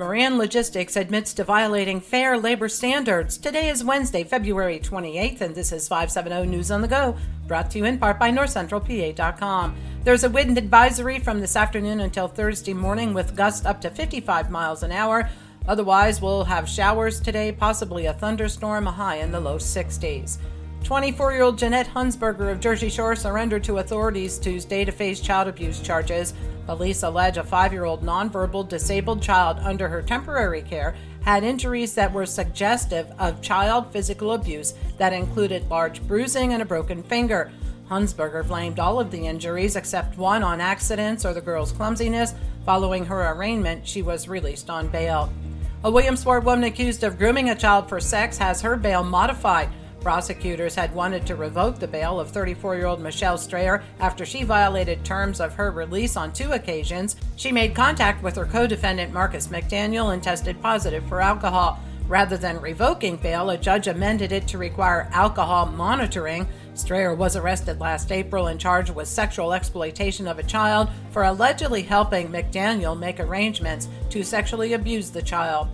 Moran Logistics admits to violating fair labor standards. Today is Wednesday, February 28th, and this is 570 News on the Go, brought to you in part by NorthCentralPA.com. There's a wind advisory from this afternoon until Thursday morning with gusts up to 55 miles an hour. Otherwise, we'll have showers today, possibly a thunderstorm, a high in the low 60s. 24 year old Jeanette Hunsberger of Jersey Shore surrendered to authorities Tuesday to face child abuse charges. Police allege a five year old nonverbal disabled child under her temporary care had injuries that were suggestive of child physical abuse that included large bruising and a broken finger. Hunsberger blamed all of the injuries except one on accidents or the girl's clumsiness. Following her arraignment, she was released on bail. A Williamsport woman accused of grooming a child for sex has her bail modified. Prosecutors had wanted to revoke the bail of 34 year old Michelle Strayer after she violated terms of her release on two occasions. She made contact with her co defendant Marcus McDaniel and tested positive for alcohol. Rather than revoking bail, a judge amended it to require alcohol monitoring. Strayer was arrested last April and charged with sexual exploitation of a child for allegedly helping McDaniel make arrangements to sexually abuse the child.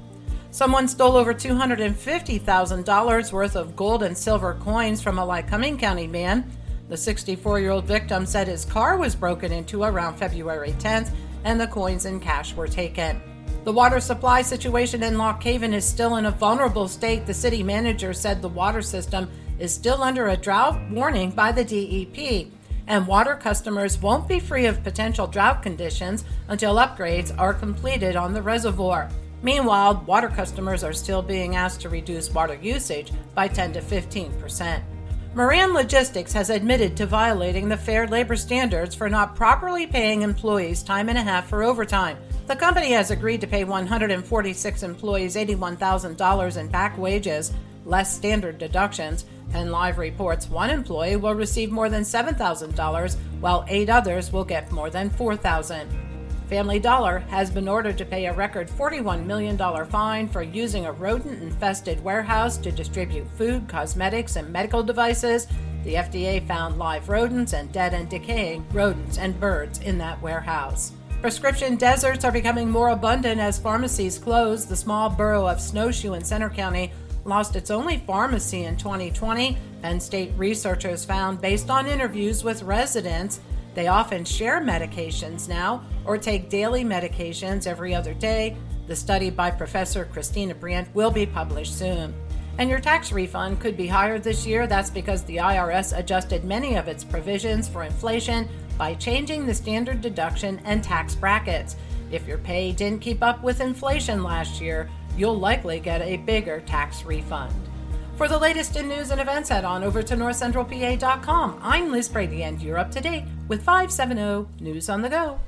Someone stole over $250,000 worth of gold and silver coins from a Lycoming County man. The 64 year old victim said his car was broken into around February 10th and the coins and cash were taken. The water supply situation in Lock Haven is still in a vulnerable state. The city manager said the water system is still under a drought warning by the DEP, and water customers won't be free of potential drought conditions until upgrades are completed on the reservoir. Meanwhile, water customers are still being asked to reduce water usage by 10 to 15 percent. Moran Logistics has admitted to violating the fair labor standards for not properly paying employees time and a half for overtime. The company has agreed to pay 146 employees $81,000 in back wages, less standard deductions, and live reports one employee will receive more than $7,000 while eight others will get more than $4,000. Family Dollar has been ordered to pay a record $41 million fine for using a rodent infested warehouse to distribute food, cosmetics, and medical devices. The FDA found live rodents and dead and decaying rodents and birds in that warehouse. Prescription deserts are becoming more abundant as pharmacies close. The small borough of Snow Shoe in Centre County lost its only pharmacy in 2020, and state researchers found, based on interviews with residents, they often share medications now or take daily medications every other day. The study by Professor Christina Brandt will be published soon. And your tax refund could be higher this year. That's because the IRS adjusted many of its provisions for inflation by changing the standard deduction and tax brackets. If your pay didn't keep up with inflation last year, you'll likely get a bigger tax refund. For the latest in news and events, head on over to northcentralpa.com. I'm Liz Brady, and you're up to date with 570 News on the Go.